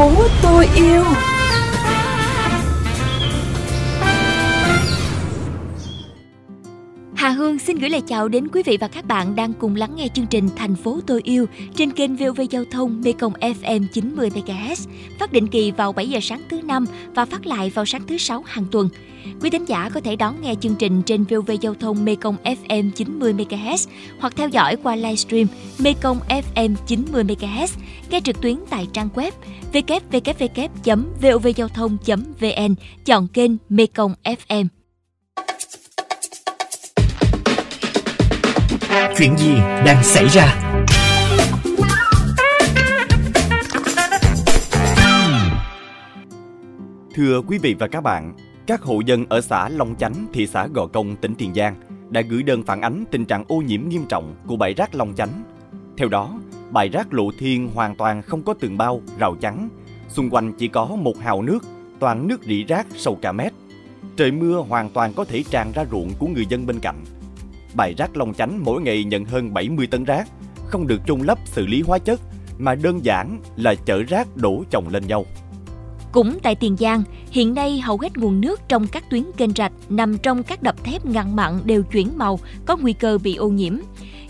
phố tôi yêu. Hà Hương xin gửi lời chào đến quý vị và các bạn đang cùng lắng nghe chương trình Thành phố tôi yêu trên kênh VOV Giao thông Mekong FM 90 MHz, phát định kỳ vào 7 giờ sáng thứ năm và phát lại vào sáng thứ sáu hàng tuần. Quý thính giả có thể đón nghe chương trình trên VOV Giao thông Mekong FM 90 MHz hoặc theo dõi qua livestream Mekong FM 90 MHz, nghe trực tuyến tại trang web www.vovgiao thông.vn, chọn kênh Mekong FM. Chuyện gì đang xảy ra? Thưa quý vị và các bạn, các hộ dân ở xã Long Chánh, thị xã Gò Công, tỉnh Tiền Giang đã gửi đơn phản ánh tình trạng ô nhiễm nghiêm trọng của bãi rác Long Chánh. Theo đó, bãi rác Lộ Thiên hoàn toàn không có tường bao, rào chắn, xung quanh chỉ có một hào nước, toàn nước rỉ rác sâu cả mét. Trời mưa hoàn toàn có thể tràn ra ruộng của người dân bên cạnh. Bãi rác Long Chánh mỗi ngày nhận hơn 70 tấn rác, không được trung lấp xử lý hóa chất, mà đơn giản là chở rác đổ chồng lên nhau. Cũng tại Tiền Giang, hiện nay hầu hết nguồn nước trong các tuyến kênh rạch nằm trong các đập thép ngăn mặn đều chuyển màu, có nguy cơ bị ô nhiễm.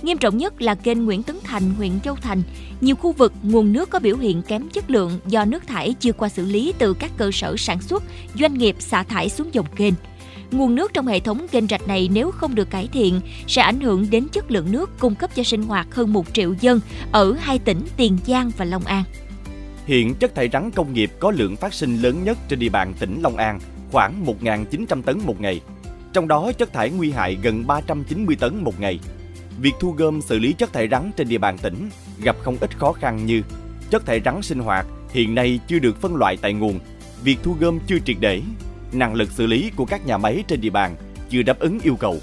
Nghiêm trọng nhất là kênh Nguyễn Tấn Thành, huyện Châu Thành. Nhiều khu vực nguồn nước có biểu hiện kém chất lượng do nước thải chưa qua xử lý từ các cơ sở sản xuất, doanh nghiệp xả thải xuống dòng kênh. Nguồn nước trong hệ thống kênh rạch này nếu không được cải thiện sẽ ảnh hưởng đến chất lượng nước cung cấp cho sinh hoạt hơn 1 triệu dân ở hai tỉnh Tiền Giang và Long An. Hiện chất thải rắn công nghiệp có lượng phát sinh lớn nhất trên địa bàn tỉnh Long An, khoảng 1.900 tấn một ngày. Trong đó chất thải nguy hại gần 390 tấn một ngày. Việc thu gom xử lý chất thải rắn trên địa bàn tỉnh gặp không ít khó khăn như chất thải rắn sinh hoạt hiện nay chưa được phân loại tại nguồn, việc thu gom chưa triệt để, năng lực xử lý của các nhà máy trên địa bàn chưa đáp ứng yêu cầu.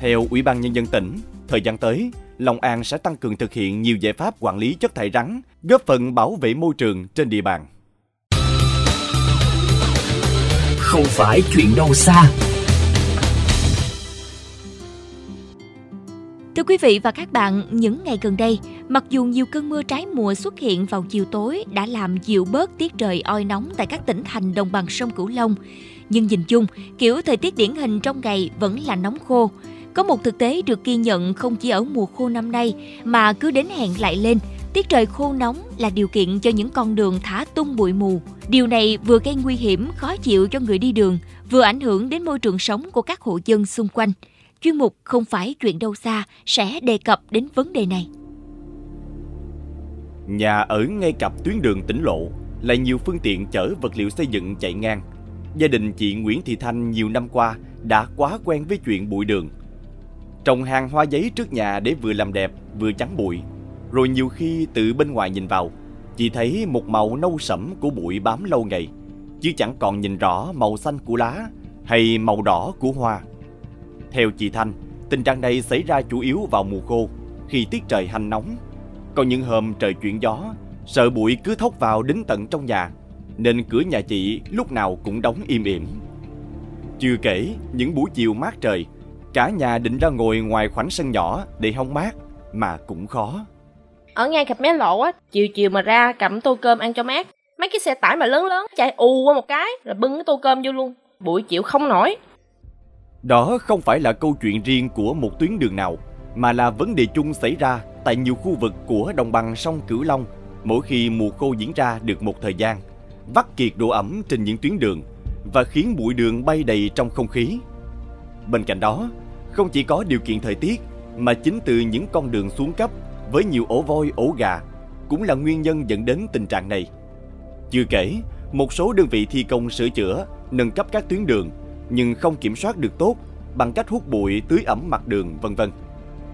Theo Ủy ban Nhân dân tỉnh, thời gian tới, Long An sẽ tăng cường thực hiện nhiều giải pháp quản lý chất thải rắn, góp phần bảo vệ môi trường trên địa bàn. Không phải chuyện đâu xa. Thưa quý vị và các bạn, những ngày gần đây, mặc dù nhiều cơn mưa trái mùa xuất hiện vào chiều tối đã làm dịu bớt tiết trời oi nóng tại các tỉnh thành đồng bằng sông Cửu Long, nhưng nhìn chung, kiểu thời tiết điển hình trong ngày vẫn là nóng khô. Có một thực tế được ghi nhận không chỉ ở mùa khô năm nay mà cứ đến hẹn lại lên, tiết trời khô nóng là điều kiện cho những con đường thả tung bụi mù. Điều này vừa gây nguy hiểm, khó chịu cho người đi đường, vừa ảnh hưởng đến môi trường sống của các hộ dân xung quanh. Chuyên mục không phải chuyện đâu xa sẽ đề cập đến vấn đề này. Nhà ở ngay cặp tuyến đường tỉnh lộ, là nhiều phương tiện chở vật liệu xây dựng chạy ngang. Gia đình chị Nguyễn Thị Thanh nhiều năm qua đã quá quen với chuyện bụi đường. Trồng hàng hoa giấy trước nhà để vừa làm đẹp vừa chắn bụi. Rồi nhiều khi từ bên ngoài nhìn vào, chị thấy một màu nâu sẫm của bụi bám lâu ngày, chứ chẳng còn nhìn rõ màu xanh của lá hay màu đỏ của hoa. Theo chị Thanh, tình trạng này xảy ra chủ yếu vào mùa khô, khi tiết trời hành nóng. còn những hôm trời chuyển gió, sợ bụi cứ thốc vào đến tận trong nhà, nên cửa nhà chị lúc nào cũng đóng im ỉm. Chưa kể, những buổi chiều mát trời, cả nhà định ra ngồi ngoài khoảnh sân nhỏ để hóng mát, mà cũng khó. Ở ngay cặp mé lộ á, chiều chiều mà ra cầm tô cơm ăn cho mát. Mấy cái xe tải mà lớn lớn chạy ù qua một cái rồi bưng cái tô cơm vô luôn. Bụi chịu không nổi. Đó không phải là câu chuyện riêng của một tuyến đường nào, mà là vấn đề chung xảy ra tại nhiều khu vực của đồng bằng sông Cửu Long mỗi khi mùa khô diễn ra được một thời gian, vắt kiệt độ ẩm trên những tuyến đường và khiến bụi đường bay đầy trong không khí. Bên cạnh đó, không chỉ có điều kiện thời tiết mà chính từ những con đường xuống cấp với nhiều ổ voi, ổ gà cũng là nguyên nhân dẫn đến tình trạng này. Chưa kể, một số đơn vị thi công sửa chữa, nâng cấp các tuyến đường nhưng không kiểm soát được tốt bằng cách hút bụi tưới ẩm mặt đường vân vân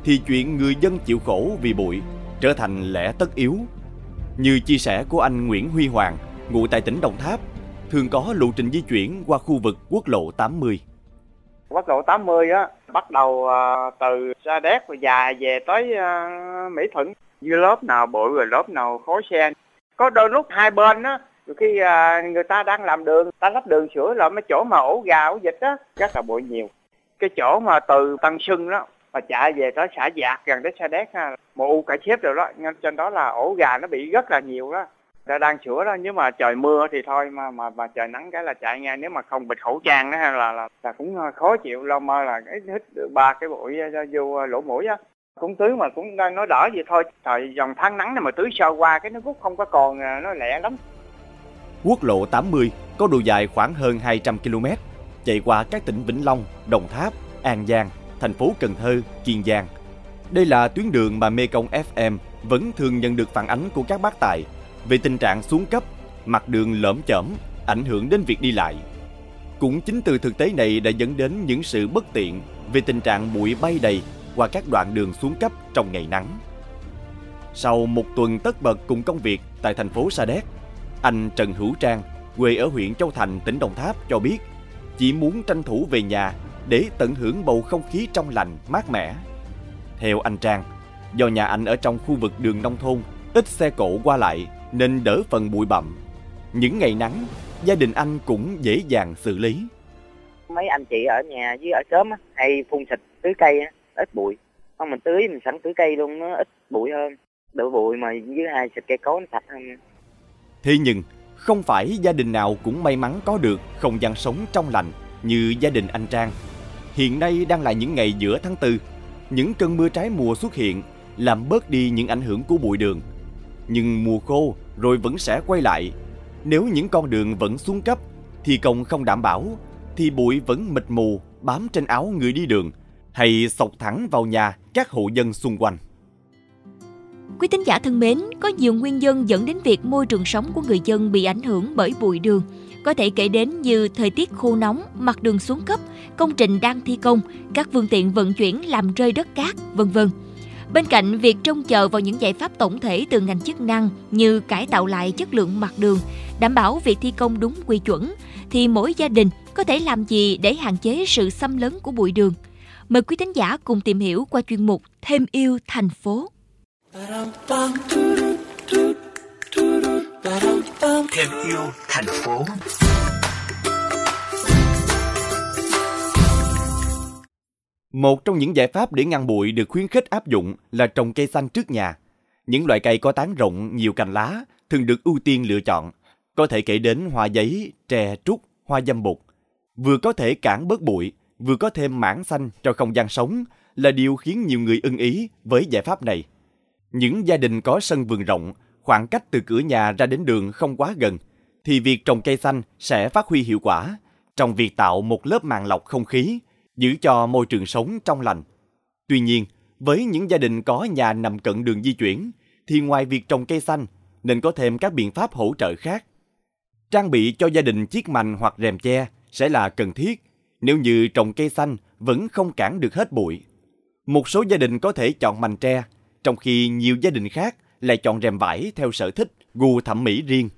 thì chuyện người dân chịu khổ vì bụi trở thành lẽ tất yếu. Như chia sẻ của anh Nguyễn Huy Hoàng, ngụ tại tỉnh Đồng Tháp, thường có lộ trình di chuyển qua khu vực quốc lộ 80. Quốc lộ 80 á, bắt đầu à, từ Sa Đéc và dài về tới à, Mỹ Thuận. Như lớp nào bụi rồi lớp nào khói xe. Có đôi lúc hai bên á, khi à, người ta đang làm đường, ta lắp đường sửa là mấy chỗ mà ổ gà, ổ vịt á, rất là bụi nhiều. Cái chỗ mà từ Tân Sưng đó, mà chạy về tới xã Giạc gần tới Sa Đéc ha, một u cả xếp rồi đó, nên trên đó là ổ gà nó bị rất là nhiều đó ta đang sửa đó Nếu mà trời mưa thì thôi mà mà mà trời nắng cái là chạy ngay. Nếu mà không bịt khẩu trang đó là là là cũng à, khó chịu. Lo mơ là cái hít ba cái bụi à, vô à, lỗ mũi á. Cũng tưới mà cũng đang nói đỡ vậy thôi. Thời dòng tháng nắng này mà tưới sơ qua cái nó cũng không có còn nó lẹ lắm. Quốc lộ 80 có độ dài khoảng hơn 200 km, chạy qua các tỉnh Vĩnh Long, Đồng Tháp, An Giang, thành phố Cần Thơ, Kiên Giang. Đây là tuyến đường mà Mekong FM vẫn thường nhận được phản ánh của các bác tài về tình trạng xuống cấp, mặt đường lởm chởm, ảnh hưởng đến việc đi lại. Cũng chính từ thực tế này đã dẫn đến những sự bất tiện về tình trạng bụi bay đầy qua các đoạn đường xuống cấp trong ngày nắng. Sau một tuần tất bật cùng công việc tại thành phố Sa Đéc, anh Trần Hữu Trang, quê ở huyện Châu Thành, tỉnh Đồng Tháp cho biết chỉ muốn tranh thủ về nhà để tận hưởng bầu không khí trong lành, mát mẻ. Theo anh Trang, do nhà anh ở trong khu vực đường nông thôn, ít xe cộ qua lại nên đỡ phần bụi bặm. Những ngày nắng, gia đình anh cũng dễ dàng xử lý. Mấy anh chị ở nhà với ở sớm hay phun xịt tưới cây ít bụi. Không mình tưới mình sẵn tưới cây luôn nó ít bụi hơn. Đỡ bụi mà với hai xịt cây cối nó sạch hơn. Thế nhưng, không phải gia đình nào cũng may mắn có được không gian sống trong lành như gia đình anh Trang. Hiện nay đang là những ngày giữa tháng 4, những cơn mưa trái mùa xuất hiện làm bớt đi những ảnh hưởng của bụi đường. Nhưng mùa khô rồi vẫn sẽ quay lại. Nếu những con đường vẫn xuống cấp, thì công không đảm bảo, thì bụi vẫn mịt mù bám trên áo người đi đường hay sọc thẳng vào nhà các hộ dân xung quanh. Quý tín giả thân mến, có nhiều nguyên nhân dẫn đến việc môi trường sống của người dân bị ảnh hưởng bởi bụi đường. Có thể kể đến như thời tiết khô nóng, mặt đường xuống cấp, công trình đang thi công, các phương tiện vận chuyển làm rơi đất cát, vân vân. Bên cạnh việc trông chờ vào những giải pháp tổng thể từ ngành chức năng như cải tạo lại chất lượng mặt đường, đảm bảo việc thi công đúng quy chuẩn, thì mỗi gia đình có thể làm gì để hạn chế sự xâm lấn của bụi đường? Mời quý thính giả cùng tìm hiểu qua chuyên mục Thêm yêu thành phố. Thêm yêu thành phố Một trong những giải pháp để ngăn bụi được khuyến khích áp dụng là trồng cây xanh trước nhà. Những loại cây có tán rộng, nhiều cành lá thường được ưu tiên lựa chọn. Có thể kể đến hoa giấy, tre, trúc, hoa dâm bụt. Vừa có thể cản bớt bụi, vừa có thêm mảng xanh cho không gian sống là điều khiến nhiều người ưng ý với giải pháp này. Những gia đình có sân vườn rộng, khoảng cách từ cửa nhà ra đến đường không quá gần, thì việc trồng cây xanh sẽ phát huy hiệu quả trong việc tạo một lớp màng lọc không khí, giữ cho môi trường sống trong lành. Tuy nhiên, với những gia đình có nhà nằm cận đường di chuyển, thì ngoài việc trồng cây xanh, nên có thêm các biện pháp hỗ trợ khác. Trang bị cho gia đình chiếc mành hoặc rèm che sẽ là cần thiết nếu như trồng cây xanh vẫn không cản được hết bụi. Một số gia đình có thể chọn mành tre trong khi nhiều gia đình khác lại chọn rèm vải theo sở thích, gu thẩm mỹ riêng.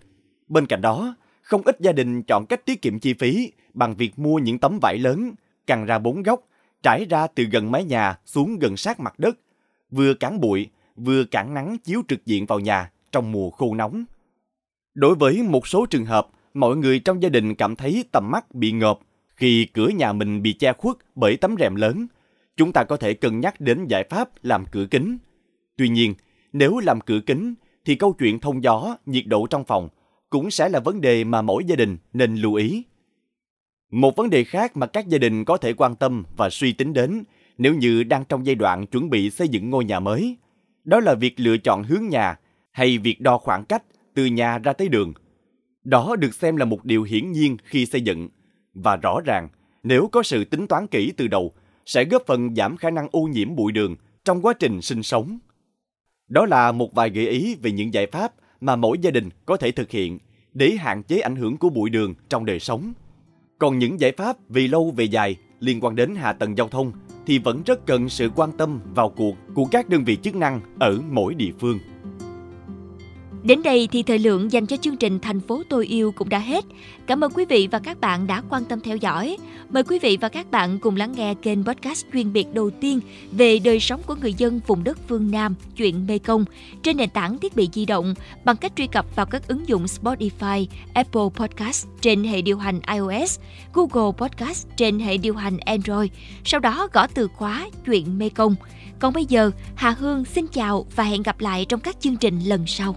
Bên cạnh đó, không ít gia đình chọn cách tiết kiệm chi phí bằng việc mua những tấm vải lớn, căng ra bốn góc, trải ra từ gần mái nhà xuống gần sát mặt đất, vừa cản bụi, vừa cản nắng chiếu trực diện vào nhà trong mùa khô nóng. Đối với một số trường hợp, mọi người trong gia đình cảm thấy tầm mắt bị ngợp khi cửa nhà mình bị che khuất bởi tấm rèm lớn, chúng ta có thể cân nhắc đến giải pháp làm cửa kính. Tuy nhiên, nếu làm cửa kính thì câu chuyện thông gió, nhiệt độ trong phòng cũng sẽ là vấn đề mà mỗi gia đình nên lưu ý. Một vấn đề khác mà các gia đình có thể quan tâm và suy tính đến nếu như đang trong giai đoạn chuẩn bị xây dựng ngôi nhà mới, đó là việc lựa chọn hướng nhà hay việc đo khoảng cách từ nhà ra tới đường. Đó được xem là một điều hiển nhiên khi xây dựng và rõ ràng nếu có sự tính toán kỹ từ đầu sẽ góp phần giảm khả năng ô nhiễm bụi đường trong quá trình sinh sống. Đó là một vài gợi ý về những giải pháp mà mỗi gia đình có thể thực hiện để hạn chế ảnh hưởng của bụi đường trong đời sống. Còn những giải pháp vì lâu, về dài liên quan đến hạ tầng giao thông thì vẫn rất cần sự quan tâm vào cuộc của các đơn vị chức năng ở mỗi địa phương. Đến đây thì thời lượng dành cho chương trình Thành phố tôi yêu cũng đã hết. Cảm ơn quý vị và các bạn đã quan tâm theo dõi. Mời quý vị và các bạn cùng lắng nghe kênh podcast chuyên biệt đầu tiên về đời sống của người dân vùng đất phương Nam, chuyện Mê Công trên nền tảng thiết bị di động bằng cách truy cập vào các ứng dụng Spotify, Apple Podcast trên hệ điều hành iOS, Google Podcast trên hệ điều hành Android. Sau đó gõ từ khóa chuyện Mê Công. Còn bây giờ, Hà Hương xin chào và hẹn gặp lại trong các chương trình lần sau.